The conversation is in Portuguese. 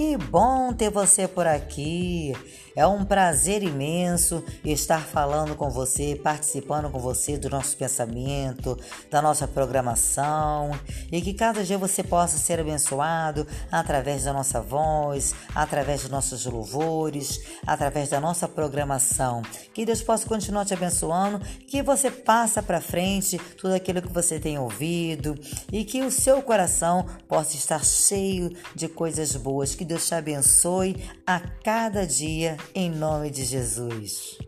Que bom ter você por aqui. É um prazer imenso estar falando com você, participando com você do nosso pensamento, da nossa programação e que cada dia você possa ser abençoado através da nossa voz, através dos nossos louvores, através da nossa programação. Que Deus possa continuar te abençoando, que você passa para frente tudo aquilo que você tem ouvido e que o seu coração possa estar cheio de coisas boas. Que Deus te abençoe a cada dia em nome de Jesus.